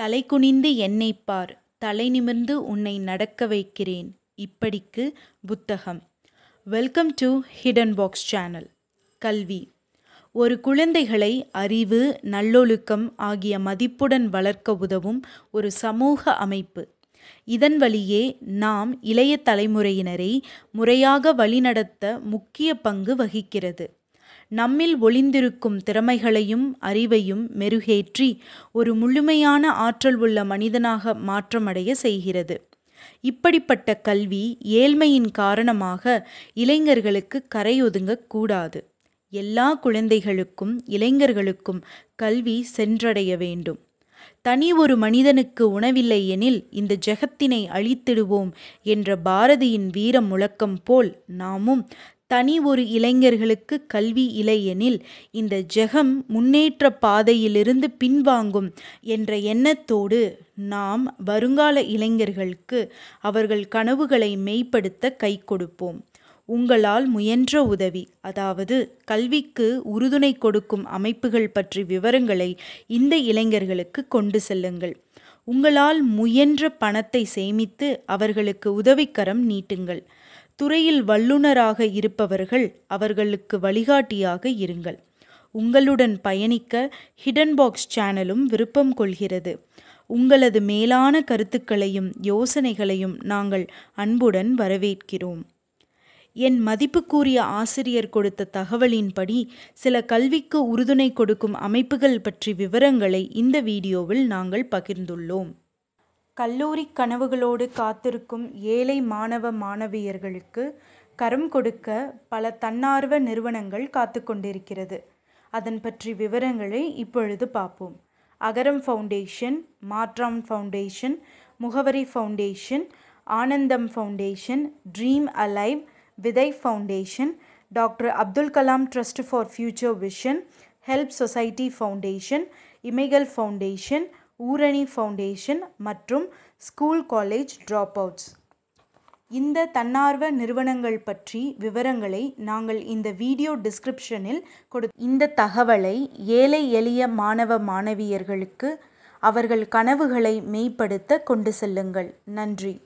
தலைகுனிந்து என்னை பார் தலை நிமிர்ந்து உன்னை நடக்க வைக்கிறேன். இப்படிக்கு புத்தகம். Welcome to hidden box channel கல்வி. ஒரு குழந்தைகளை அறிவு நல்லொழுக்கம் ஆகிய மதிப்புடன் வளர்க்க உதவும் ஒரு சமூக அமைப்பு. இதன் வழியே நாம் இளைய தலைமுறையினரை முறையாக வழிநடத்த முக்கிய பங்கு வகிக்கிறது. நம்மில் ஒளிந்திருக்கும் திறமைகளையும் அறிவையும் மெருகேற்றி ஒரு முழுமையான ஆற்றல் உள்ள மனிதனாக மாற்றமடைய செய்கிறது. இப்படிப்பட்ட கல்வி ஏழ்மையின் காரணமாக இளைஞர்களுக்கு கரையொதுங்கக்கூடாது எல்லா குழந்தைகளுக்கும் இளைஞர்களுக்கும் கல்வி சென்றடைய வேண்டும். தனி ஒரு மனிதனுக்கு உணவில்லை எனில் இந்த ஜெகத்தினை அழித்திடுவோம் என்ற பாரதியின் வீர முழக்கம் போல் நாமும் தனி ஒரு இளைஞர்களுக்கு கல்வி இலையெனில் இந்த ஜெகம் முன்னேற்ற பாதையிலிருந்து பின்வாங்கும் என்ற எண்ணத்தோடு நாம் வருங்கால இளைஞர்களுக்கு அவர்கள் கனவுகளை மெய்ப்படுத்த கை கொடுப்போம். உங்களால் முயன்ற உதவி அதாவது கல்விக்கு உறுதுணை கொடுக்கும் அமைப்புகள் பற்றி விவரங்களை இந்த இளைஞர்களுக்கு கொண்டு செல்லுங்கள். உங்களால் முயன்ற பணத்தை சேமித்து அவர்களுக்கு உதவிக்கரம் நீட்டுங்கள். துறையில் வல்லுநராக இருப்பவர்கள் அவர்களுக்கு வழிகாட்டியாக இருங்கள். உங்களுடன் பயணிக்க ஹிடன் பாக்ஸ் சேனலும் விருப்பம் கொள்கிறது. உங்களது மேலான கருத்துக்களையும் யோசனைகளையும் நாங்கள் அன்புடன் வரவேற்கிறோம். என் மதிப்புக்குரிய ஆசிரியர் கொடுத்த தகவலின்படி சில கல்விக்கு உறுதுணை கொடுக்கும் அமைப்புகள் பற்றி விவரங்களை இந்த வீடியோவில் நாங்கள் பகிர்ந்துள்ளோம். கல்லூரி கனவுகளோடு காத்திருக்கும் ஏழை மாணவ மாணவியர்களுக்கு கரம் கொடுக்க பல தன்னார்வ நிறுவனங்கள் காத்து கொண்டிருக்கிறது. அதன் பற்றி விவரங்களை இப்பொழுது பார்ப்போம். Agaram foundation Maatram foundation Mugavari foundation Anandham foundation Dream Alive Vidhai foundation doctor Abdul Kalam trust for future vision help society foundation Imaigal foundation Oorani foundation மற்றும் ஸ்கூல் காலேஜ் ட்ராப் அவுட்ஸ் இந்த தன்னார்வ நிறுவனங்கள் பற்றி விவரங்களை நாங்கள் இந்த வீடியோ டிஸ்கிரிப்ஷனில் கொடு இந்த தகவலை ஏழை எளிய மாணவ மாணவியர்களுக்கு அவர்கள் கனவுகளை மெய்ப்படுத்த கொண்டு செல்லுங்கள். நன்றி.